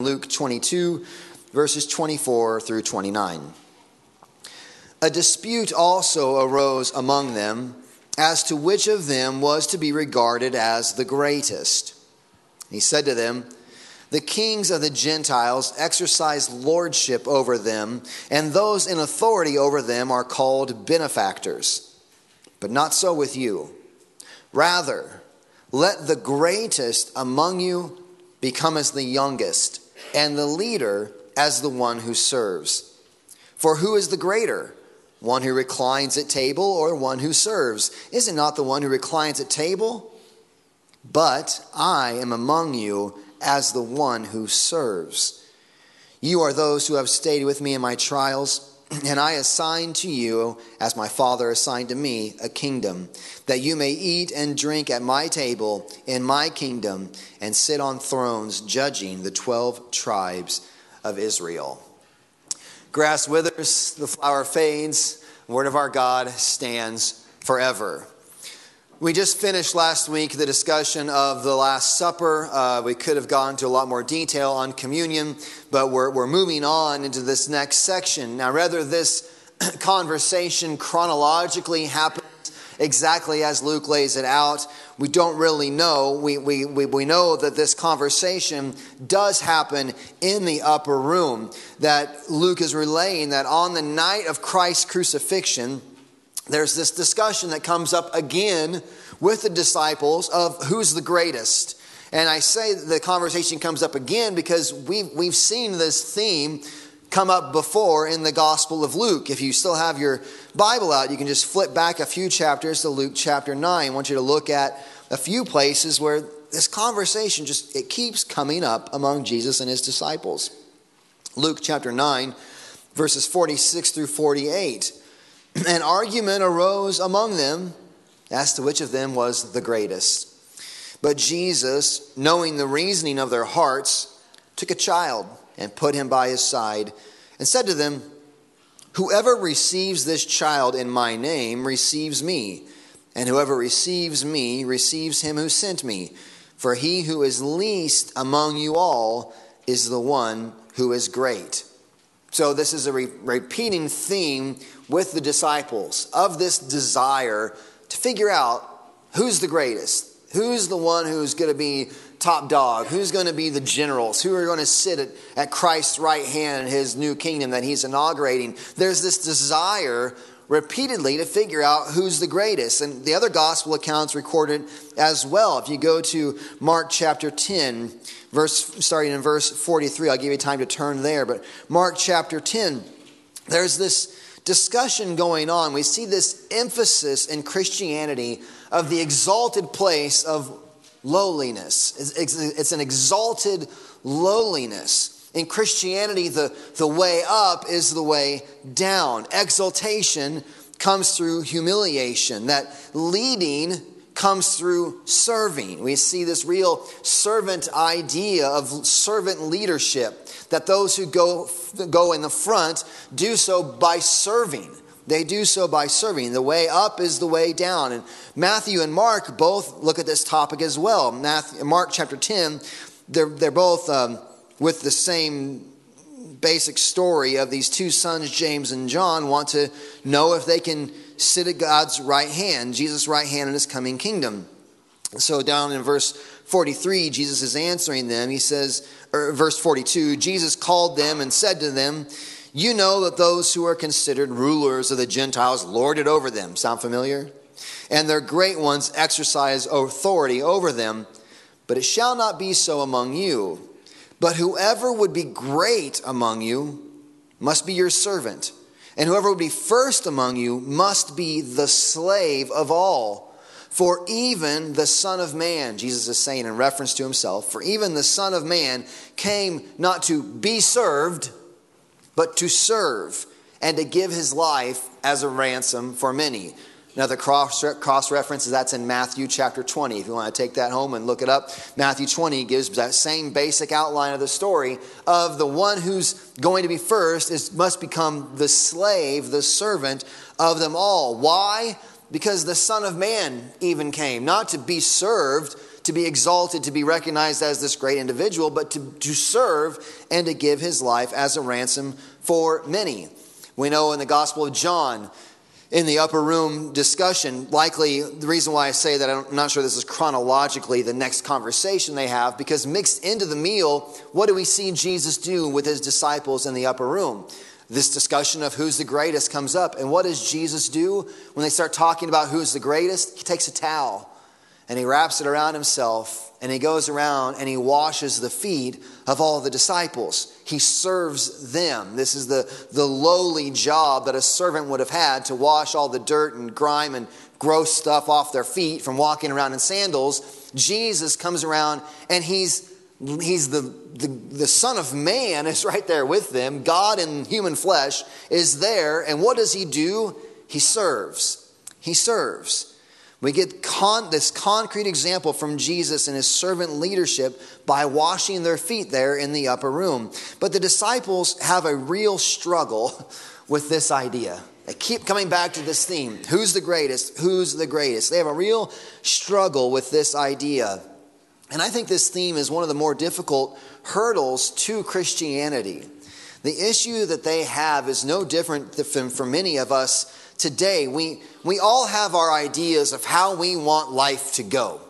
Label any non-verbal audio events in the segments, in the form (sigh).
Luke 22, verses 24 through 29. A dispute also arose among them as to which of them was to be regarded as the greatest. He said to them, The kings of the Gentiles exercise lordship over them, and those in authority over them are called benefactors. But not so with you. Rather, let the greatest among you become as the youngest and the leader as the one who serves. For who is the greater? One who reclines at table or one who serves? Is it not the one who reclines at table? But I am among you as the one who serves. You are those who have stayed with me in my trials, and I assign to you, as my Father assigned to me, a kingdom, that you may eat and drink at my table in my kingdom and sit on thrones judging the twelve tribes of Israel. Grass withers, the flower fades, the word of our God stands forever. We just finished last week the discussion of the Last Supper. Uh, we could have gone to a lot more detail on communion, but we're, we're moving on into this next section. Now, whether this (clears throat) conversation chronologically happens exactly as Luke lays it out, we don't really know. We, we, we, we know that this conversation does happen in the upper room, that Luke is relaying that on the night of Christ's crucifixion, there's this discussion that comes up again with the disciples of who's the greatest. And I say the conversation comes up again because we've, we've seen this theme come up before in the Gospel of Luke. If you still have your Bible out, you can just flip back a few chapters to Luke chapter 9. I want you to look at a few places where this conversation just it keeps coming up among Jesus and his disciples. Luke chapter 9 verses 46 through 48. An argument arose among them as to which of them was the greatest. But Jesus, knowing the reasoning of their hearts, took a child and put him by his side and said to them, Whoever receives this child in my name receives me, and whoever receives me receives him who sent me. For he who is least among you all is the one who is great. So, this is a re- repeating theme with the disciples of this desire to figure out who's the greatest, who's the one who's going to be top dog, who's going to be the generals, who are going to sit at, at Christ's right hand in his new kingdom that he's inaugurating. There's this desire repeatedly to figure out who's the greatest. And the other gospel accounts recorded as well. If you go to Mark chapter 10, verse starting in verse 43, I'll give you time to turn there, but Mark chapter 10, there's this discussion going on. We see this emphasis in Christianity of the exalted place of lowliness. It's, an exalted lowliness. In Christianity, the, the way up is the way down. Exaltation comes through humiliation. That leading comes through serving. We see this real servant idea of servant leadership, that those who go, go in the front do so by serving. They do so by serving. The way up is the way down. And Matthew and Mark both look at this topic as well. Matthew, Mark chapter 10, they're, they're both um, with the same basic story of these two sons, James and John, want to know if they can sit at God's right hand, Jesus' right hand in his coming kingdom. So down in verse 43, Jesus is answering them. He says, or verse 42, Jesus called them and said to them, You know that those who are considered rulers of the Gentiles lord it over them. Sound familiar? And their great ones exercise authority over them. But it shall not be so among you. But whoever would be great among you must be your servant and whoever would be first among you must be the slave of all. For even the Son of Man, Jesus is saying in reference to himself, for even the Son of Man came not to be served, but to serve and to give his life as a ransom for many. Another cross, cross reference is that's in Matthew chapter 20. If you want to take that home and look it up, Matthew 20 gives that same basic outline of the story of the one who's going to be first is must become the slave, the servant of them all. Why? Because the Son of Man even came, not to be served, to be exalted, to be recognized as this great individual, but to, to serve and to give his life as a ransom for many. We know in the Gospel of John, in the upper room discussion, likely the reason why I say that I'm not sure this is chronologically the next conversation they have, because mixed into the meal, what do we see Jesus do with his disciples in the upper room? This discussion of who's the greatest comes up. And what does Jesus do when they start talking about who's the greatest? He takes a towel and he wraps it around himself and he goes around and he washes the feet of all the disciples. He serves them. This is the, the lowly job that a servant would have had to wash all the dirt and grime and gross stuff off their feet from walking around in sandals. Jesus comes around and he's he's the, the, the son of man is right there with them god in human flesh is there and what does he do he serves he serves we get con- this concrete example from Jesus and his servant leadership by washing their feet there in the upper room. But the disciples have a real struggle (laughs) with this idea. They keep coming back to this theme who's the greatest? Who's the greatest? They have a real struggle with this idea. And I think this theme is one of the more difficult hurdles to Christianity. The issue that they have is no different than for many of us today, we, we all have our ideas of how we want life to go.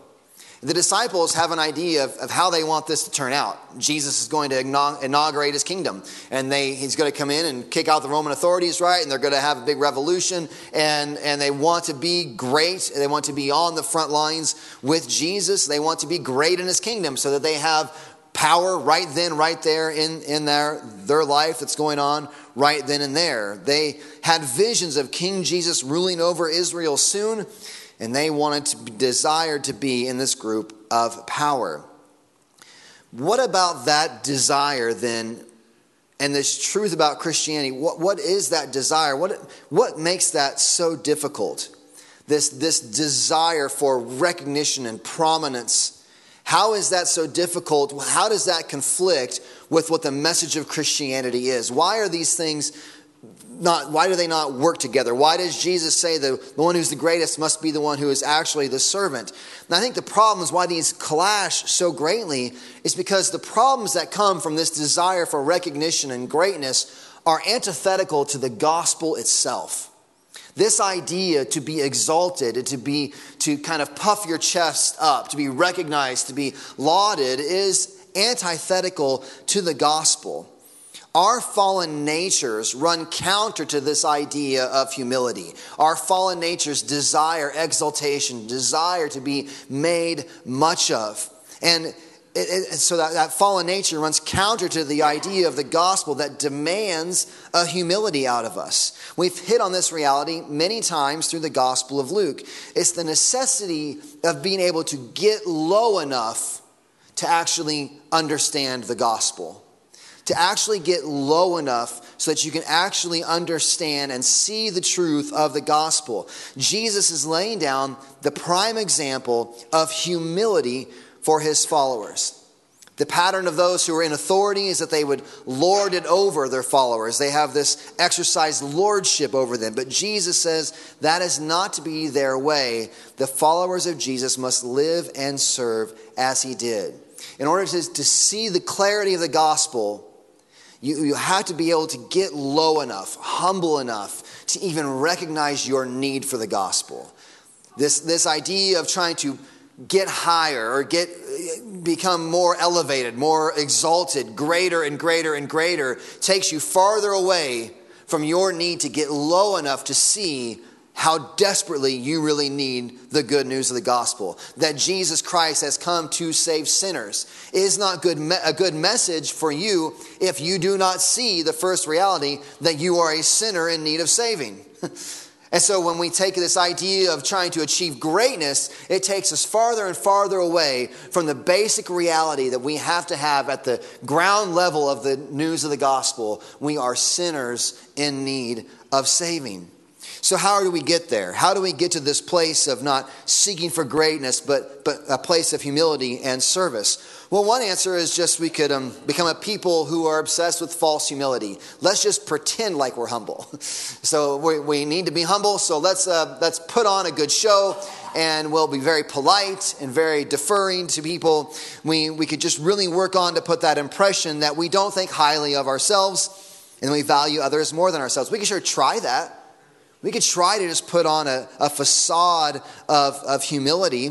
The disciples have an idea of, of how they want this to turn out. Jesus is going to inaugurate his kingdom, and they, he's going to come in and kick out the Roman authorities, right? And they're going to have a big revolution, and, and they want to be great. They want to be on the front lines with Jesus. They want to be great in his kingdom so that they have power right then, right there in, in their, their life that's going on right then and there. They had visions of King Jesus ruling over Israel soon, and they wanted to be, desired to be in this group of power. What about that desire then, and this truth about Christianity? What, what is that desire? What, what makes that so difficult? This, this desire for recognition and prominence how is that so difficult? How does that conflict with what the message of Christianity is? Why are these things not, why do they not work together? Why does Jesus say the, the one who's the greatest must be the one who is actually the servant? And I think the problem is why these clash so greatly is because the problems that come from this desire for recognition and greatness are antithetical to the gospel itself. This idea to be exalted, to be to kind of puff your chest up, to be recognized, to be lauded is antithetical to the gospel. Our fallen natures run counter to this idea of humility. Our fallen natures desire exaltation, desire to be made much of. And it, it, so that, that fallen nature runs counter to the idea of the gospel that demands a humility out of us. We've hit on this reality many times through the gospel of Luke. It's the necessity of being able to get low enough to actually understand the gospel. To actually get low enough so that you can actually understand and see the truth of the gospel. Jesus is laying down the prime example of humility for his followers. The pattern of those who are in authority is that they would lord it over their followers. They have this exercise lordship over them. But Jesus says that is not to be their way. The followers of Jesus must live and serve as he did. In order to, to see the clarity of the gospel, you, you have to be able to get low enough, humble enough to even recognize your need for the gospel. This, this idea of trying to get higher or get become more elevated, more exalted, greater and greater and greater takes you farther away from your need to get low enough to see how desperately you really need the good news of the gospel that Jesus Christ has come to save sinners. It is not good a good message for you if you do not see the first reality that you are a sinner in need of saving. (laughs) And so when we take this idea of trying to achieve greatness, it takes us farther and farther away from the basic reality that we have to have at the ground level of the news of the gospel. We are sinners in need of saving. So, how do we get there? How do we get to this place of not seeking for greatness, but, but a place of humility and service? Well, one answer is just we could um, become a people who are obsessed with false humility. Let's just pretend like we're humble. (laughs) So, we, we need to be humble, so let's, uh, let's put on a good show and we'll be very polite and very deferring to people. We, we could just really work on to put that impression that we don't think highly of ourselves and we value others more than ourselves. We can sure try that. We could try to just put on a, a facade of, of humility,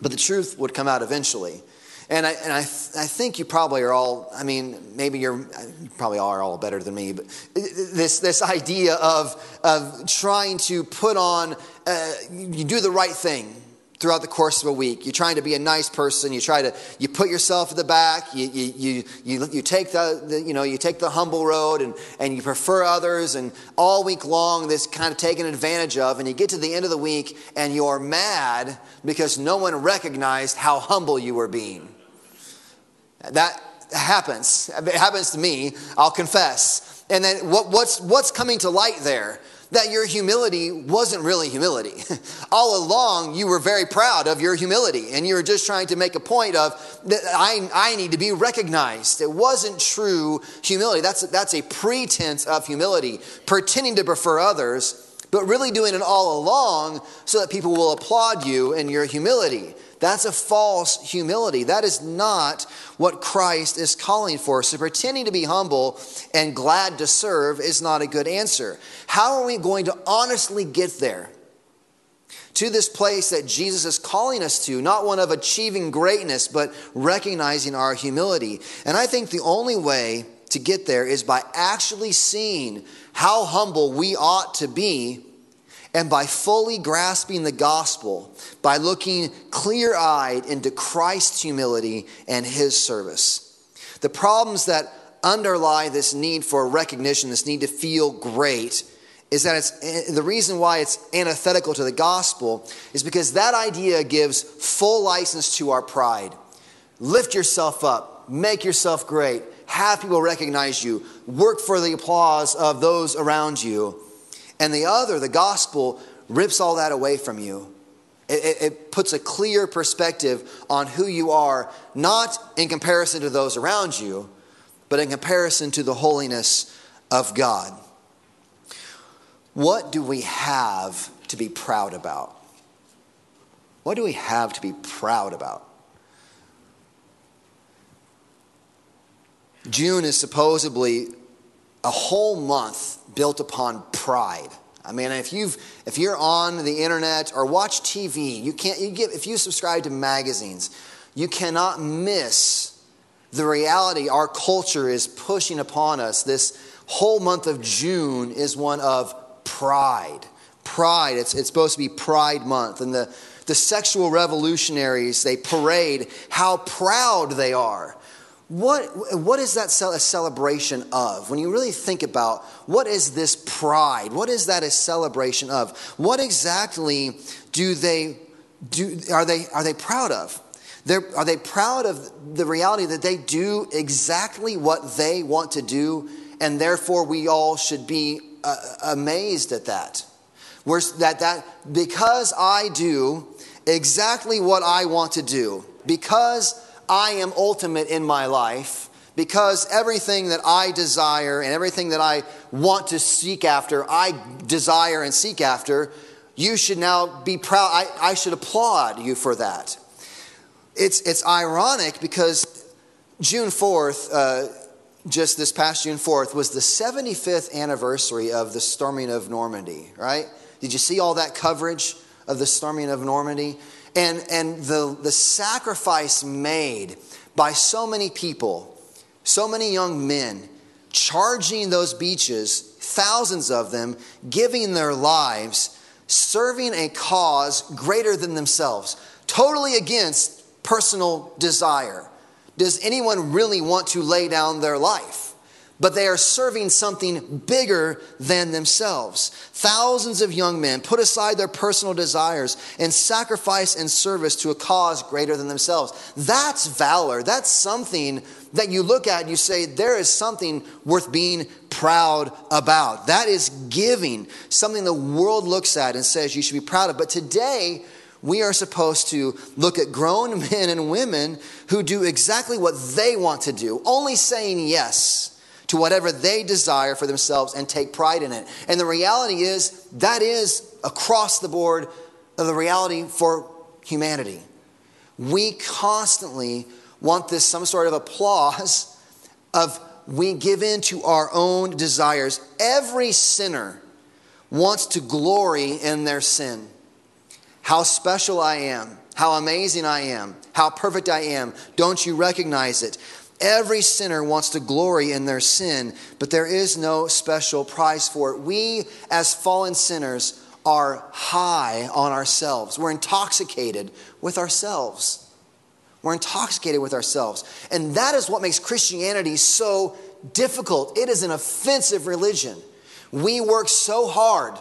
but the truth would come out eventually. And I, and I, th- I think you probably are all, I mean, maybe you're, you probably are all better than me, but this, this idea of, of trying to put on, uh, you do the right thing throughout the course of a week. You're trying to be a nice person. You try to you put yourself at the back. You you you you, you take the, the, you know you take the humble road and and you prefer others. And all week long, this kind of taken advantage of. And you get to the end of the week and you're mad because no one recognized how humble you were being. That happens. It happens to me. I'll confess. And then what, what's what's coming to light there? That your humility wasn't really humility. (laughs) All along, you were very proud of your humility, and you were just trying to make a point of that I, I need to be recognized. It wasn't true humility. That's, that's a pretense of humility, pretending to prefer others, but really doing it all along so that people will applaud you and your humility. That's a false humility. That is not what Christ is calling for. So, pretending to be humble and glad to serve is not a good answer. How are we going to honestly get there? To this place that Jesus is calling us to, not one of achieving greatness, but recognizing our humility. And I think the only way to get there is by actually seeing how humble we ought to be and by fully grasping the gospel, by looking clear eyed into Christ's humility and his service. The problems that underlie this need for recognition, this need to feel great, is that it's eh, the reason why it's antithetical to the gospel is because that idea gives full license to our pride. Lift yourself up, make yourself great, have people recognize you, work for the applause of those around you. And the other, the gospel, rips all that away from you. It, it, it, puts a clear perspective on who you are, not in comparison to those around you, but in comparison to the holiness of God. What do we have to be proud about? What do we have to be proud about? June is supposedly a whole month built upon pride. I mean, if you've if you're on the internet or watch TV, you can't you get if you subscribe to magazines, you cannot miss the reality our culture is pushing upon us. This whole month of June is one of pride. Pride. It's, it's supposed to be Pride Month. And the, the sexual revolutionaries, they parade how proud they are what, what is that a celebration of? When you really think about what is this pride? What is that a celebration of? What exactly do they do? Are they, are they proud of? They're, are they proud of the reality that they do exactly what they want to do, and therefore we all should be uh, amazed at that? We're, that, that because I do exactly what I want to do, because I am ultimate in my life because everything that I desire and everything that I want to seek after, I desire and seek after, you should now be proud. I, I should applaud you for that. It's, it's ironic because June 4th, uh, just this past June 4th, was the 75th anniversary of the storming of Normandy, right? Did you see all that coverage of the storming of Normandy? And, and the, the sacrifice made by so many people, so many young men, charging those beaches, thousands of them, giving their lives, serving a cause greater than themselves, totally against personal desire. Does anyone really want to lay down their life? But they are serving something bigger than themselves. Thousands of young men put aside their personal desires and sacrifice and service to a cause greater than themselves. That's valor. That's something that you look at and you say, there is something worth being proud about. That is giving, something the world looks at and says you should be proud of. But today, we are supposed to look at grown (laughs) men and women who do exactly what they want to do, only saying yes to whatever they desire for themselves and take pride in it. And the reality is, that is across the board the reality for humanity. We constantly want this some sort of applause of we give in to our own desires. Every sinner wants to glory in their sin. How special I am, how amazing I am, how perfect I am. Don't you recognize it? Every sinner wants to glory in their sin, but there is no special prize for it. We, as fallen sinners, are high on ourselves. We're intoxicated with ourselves. We're intoxicated with ourselves. And that is what makes Christianity so difficult. It is an offensive religion. We work so hard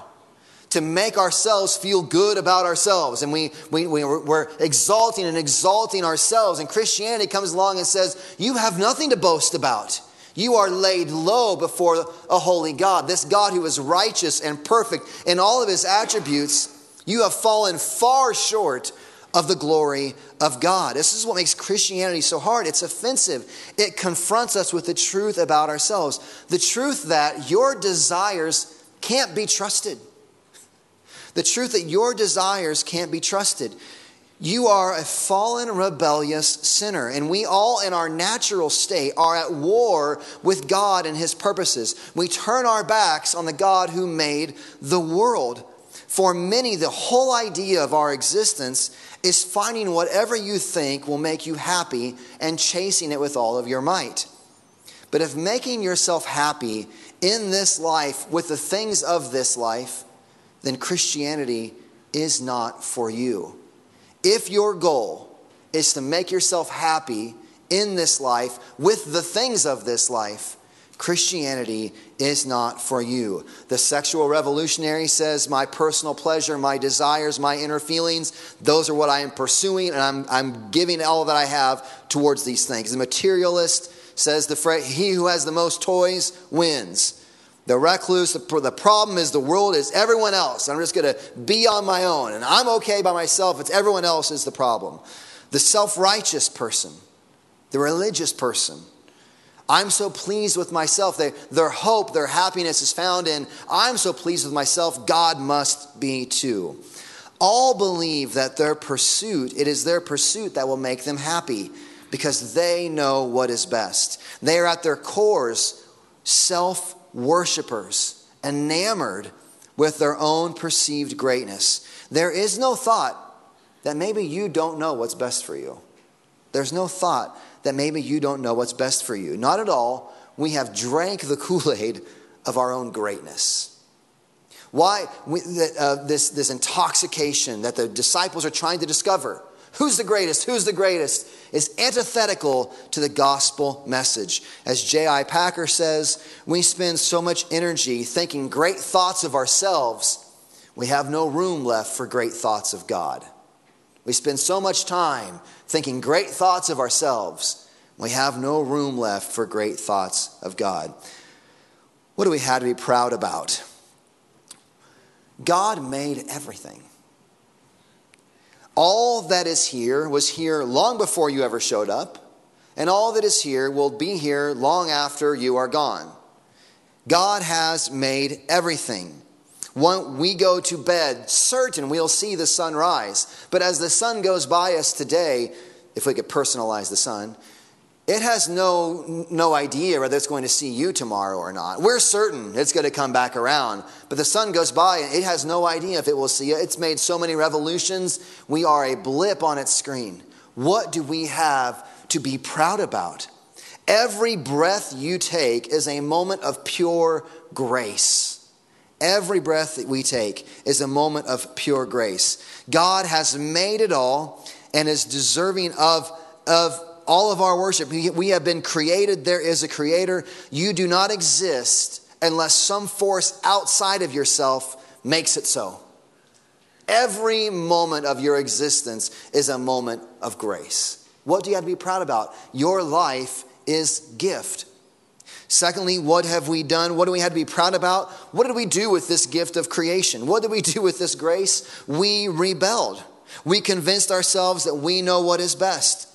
to make ourselves feel good about ourselves. And we, we, we, we're exalting and exalting ourselves. And Christianity comes along and says, You have nothing to boast about. You are laid low before a holy God. This God who is righteous and perfect in all of his attributes, you have fallen far short of the glory of God. This is what makes Christianity so hard. It's offensive. It confronts us with the truth about ourselves the truth that your desires can't be trusted. The truth that your desires can't be trusted. You are a fallen, rebellious sinner, and we all, in our natural state, are at war with God and His purposes. We turn our backs on the God who made the world. For many, the whole idea of our existence is finding whatever you think will make you happy and chasing it with all of your might. But if making yourself happy in this life with the things of this life, then Christianity is not for you. If your goal is to make yourself happy in this life with the things of this life, Christianity is not for you. The sexual revolutionary says, My personal pleasure, my desires, my inner feelings, those are what I am pursuing, and I'm, I'm giving all that I have towards these things. The materialist says, the He who has the most toys wins. The recluse, the, the problem is the world is everyone else. I'm just going to be on my own, and I'm okay by myself. It's everyone else is the problem. The self righteous person, the religious person, I'm so pleased with myself. They, their hope, their happiness is found in, I'm so pleased with myself, God must be too. All believe that their pursuit, it is their pursuit that will make them happy because they know what is best. They are at their cores self worshippers, enamored with their own perceived greatness. There is no thought that maybe you don't know what's best for you. There's no thought that maybe you don't know what's best for you. Not at all. We have drank the (laughs) Kool Aid of our own greatness. Why we, uh, this, this intoxication that the disciples are trying to discover? Who's the greatest? Who's the greatest? Is antithetical to the gospel message. As J.I. Packer says, we spend so much energy thinking great thoughts of ourselves, we have no room left for great thoughts of God. We spend so much time thinking great thoughts of ourselves. We have no room left for great thoughts of God. What do we have to be proud about? God made everything. All that is here was here long before you ever showed up, and all that is here will be here long after you are gone. God has made everything. When we go to bed, certain we'll see the sun rise. But as the sun goes by us today, if we could personalize the sun, it has no, no idea whether it's going to see you tomorrow or not. We're certain it's going to come back around. But the sun goes by and it has no idea if it will see you. It's made so many revolutions. We are a blip on its screen. What do we have to be proud about? Every breath you take is a moment of pure grace. Every breath that we take is a moment of pure grace. God has made it all and is deserving of, of all of our worship. We have been created. There is a creator. You do not exist unless some force outside of yourself makes it so. Every moment of your existence is a moment of grace. What do you have to be proud about? Your life is gift. Secondly, what have we done? What do we have to be proud about? What did we do with this gift of creation? What did we do with this grace? We rebelled. We convinced ourselves that we know what is best.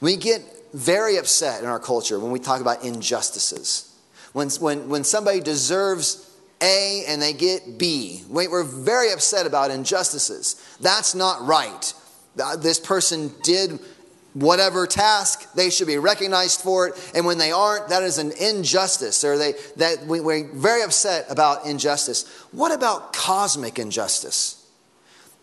We get very upset in our culture when we talk about injustices. When, when, when somebody deserves A and they get B, we're very upset about injustices. That's not right. Uh, this person did whatever task they should be recognized for it and when they aren't that is an injustice or they that we, we're very upset about injustice what about cosmic injustice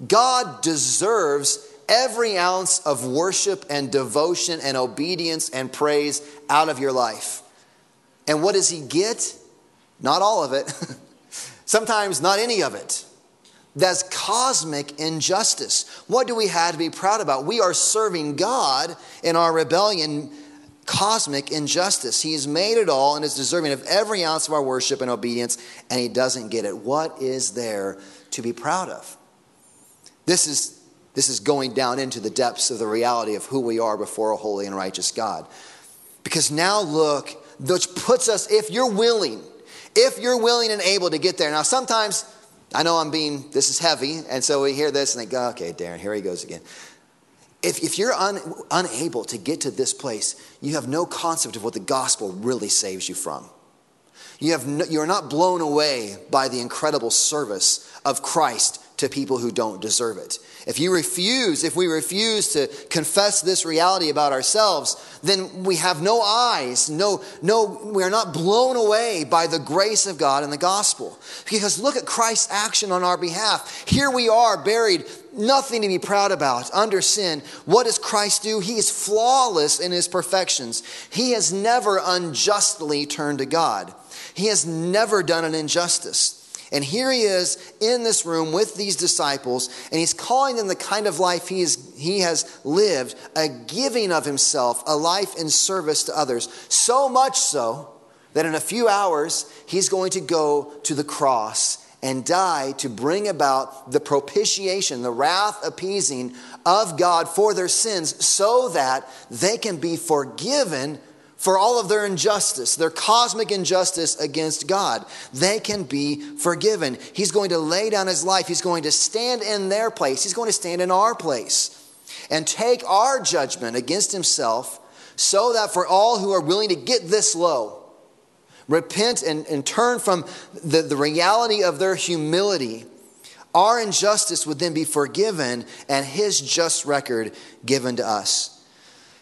god deserves every ounce of worship and devotion and obedience and praise out of your life and what does he get not all of it (laughs) sometimes not any of it that's cosmic injustice. What do we have to be proud about? We are serving God in our rebellion, cosmic injustice. He has made it all and is deserving of every ounce of our worship and obedience, and He doesn't get it. What is there to be proud of? This is, this is going down into the depths of the reality of who we are before a holy and righteous God. Because now look, which puts us, if you're willing, if you're willing and able to get there. Now, sometimes I know I'm being, this is heavy, and so we hear this and think, oh, okay, Darren, here he goes again. If, if you're un, unable to get to this place, you have no concept of what the gospel really saves you from. You have no, you're not blown away by the incredible service of Christ to people who don't deserve it. If you refuse, if we refuse to confess this reality about ourselves, then we have no eyes, no, no, we are not blown away by the grace of God and the gospel. Because look at Christ's action on our behalf. Here we are buried, nothing to be proud about, under sin. What does Christ do? He is flawless in his perfections. He has never unjustly turned to God. He has never done an injustice. And here he is in this room with these disciples, and he's calling them the kind of life he, is, he has lived, a giving of himself, a life in service to others. So much so that in a few hours, he's going to go to the cross and die to bring about the propitiation, the wrath appeasing of God for their sins, so that they can be forgiven for all of their injustice, their cosmic injustice against God. They can be forgiven. He's going to lay down his life. He's going to stand in their place. He's going to stand in our place and take our judgment against himself so that for all who are willing to get this low, repent and, and turn from the, the reality of their humility, our injustice would then be forgiven and his just record given to us.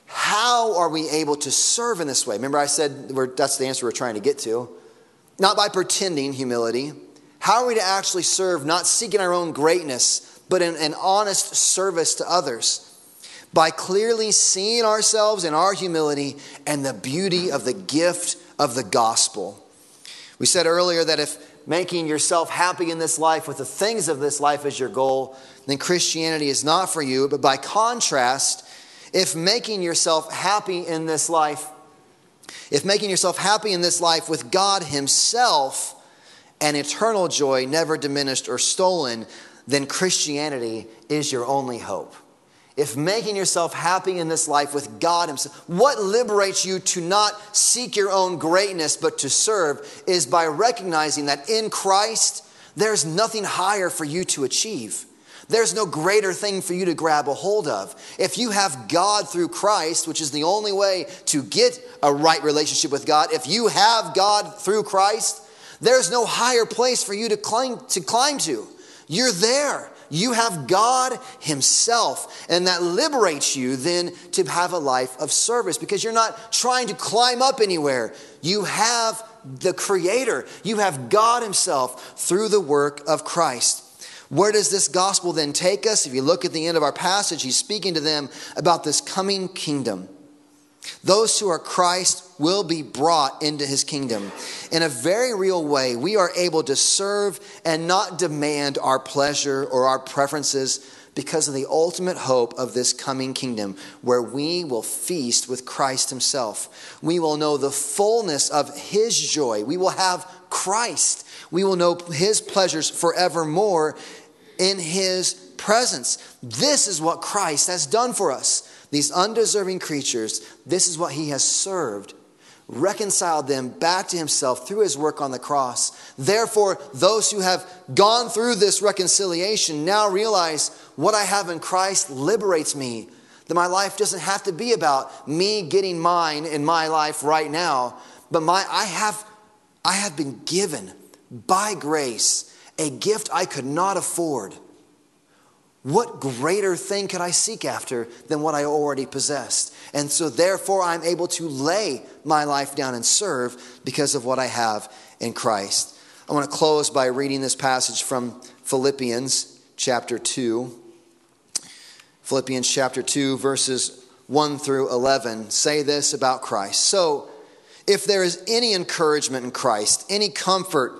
How are we able to serve in this way? Remember, I said that's the answer we're trying to get to. Not by pretending humility. How are we to actually serve, not seeking our own greatness, but in an honest service to others? By clearly seeing ourselves in our humility and the beauty of the gift of the gospel. We said earlier that if making yourself happy in this life with the things of this life is your goal, then Christianity is not for you. But by contrast, if making yourself happy in this life, if making yourself happy in this life with God Himself and eternal joy never diminished or stolen, then Christianity is your only hope. If making yourself happy in this life with God Himself, what liberates you to not seek your own greatness but to serve is by recognizing that in Christ, there's nothing higher for you to achieve. There's no greater thing for you to grab a hold of. If you have God through Christ, which is the only way to get a right relationship with God, if you have God through Christ, there's no higher place for you to climb to. Climb to. You're there. You have God Himself, and that liberates you then to have a life of service because you're not trying to climb up anywhere. You have the Creator, you have God Himself through the work of Christ. Where does this gospel then take us? If you look at the end of our passage, he's speaking to them about this coming kingdom. Those who are Christ will be brought into his kingdom. In a very real way, we are able to serve and not demand our pleasure or our preferences because of the ultimate hope of this coming kingdom, where we will feast with Christ himself. We will know the fullness of his joy. We will have Christ. We will know his pleasures forevermore in his presence. This is what Christ has done for us. These undeserving creatures, this is what he has served. reconciled them back to himself through his work on the cross. Therefore, those who have gone through this reconciliation now realize what I have in Christ liberates me. That my life doesn't have to be about me getting mine in my life right now, but my I have I have been given by grace a gift I could not afford. What greater thing could I seek after than what I already possessed? And so, therefore, I'm able to lay my life down and serve because of what I have in Christ. I want to close by reading this passage from Philippians chapter 2. Philippians chapter 2, verses 1 through 11 say this about Christ. So, if there is any encouragement in Christ, any comfort,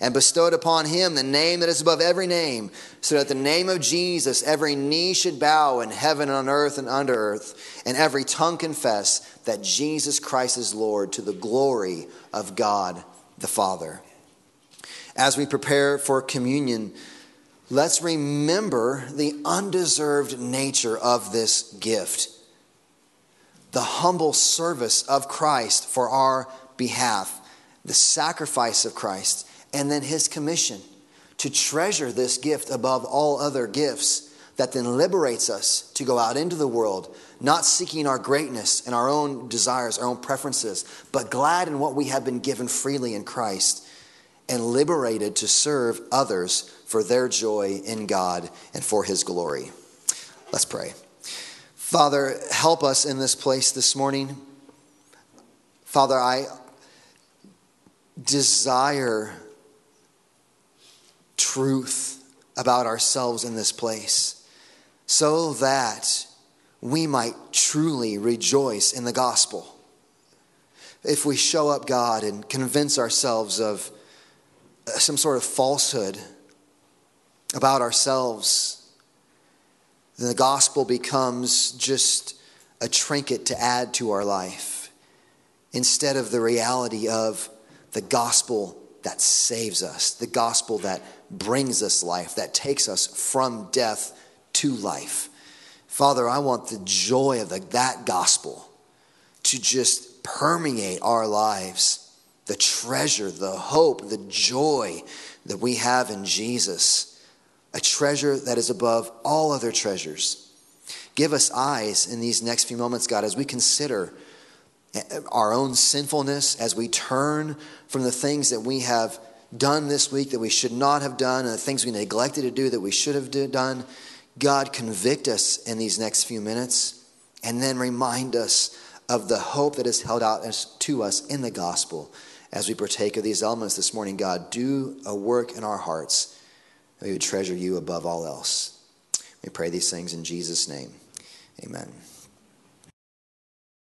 and bestowed upon him the name that is above every name, so that the name of Jesus every knee should bow in heaven and on earth and under earth, and every tongue confess that Jesus Christ is Lord to the glory of God the Father. As we prepare for communion, let's remember the undeserved nature of this gift the humble service of Christ for our behalf, the sacrifice of Christ and then his commission to treasure this gift above all other gifts that then liberates us to go out into the world, not seeking our greatness and our own desires, our own preferences, but glad in what we have been given freely in Christ and liberated to serve others for their joy in God and for his glory. Let's pray. Father, help us in this place this morning. Father, I desire truth about ourselves in this place so that we might truly rejoice in the gospel. If we show up, God, and convince ourselves of uh, some sort of falsehood about ourselves, then the gospel becomes just a trinket to add to our life instead of the reality of the gospel that saves us, the gospel that brings us life, that takes us from death to life. Father, I want the joy of the, that gospel to just permeate our lives. The treasure, the hope, the joy that we have in Jesus, a treasure that is above all other treasures. Give us eyes in these next few moments, God, as we consider our own sinfulness, as we turn from the things that we have done this week that we should not have done, and the things we neglected to do that we should have done. God, convict us in these next few minutes, and then remind us of the hope that is held out to us in the gospel as we partake of these elements this morning. God, do a work in our hearts that we would treasure you above all else. We pray these things in Jesus' name. Amen.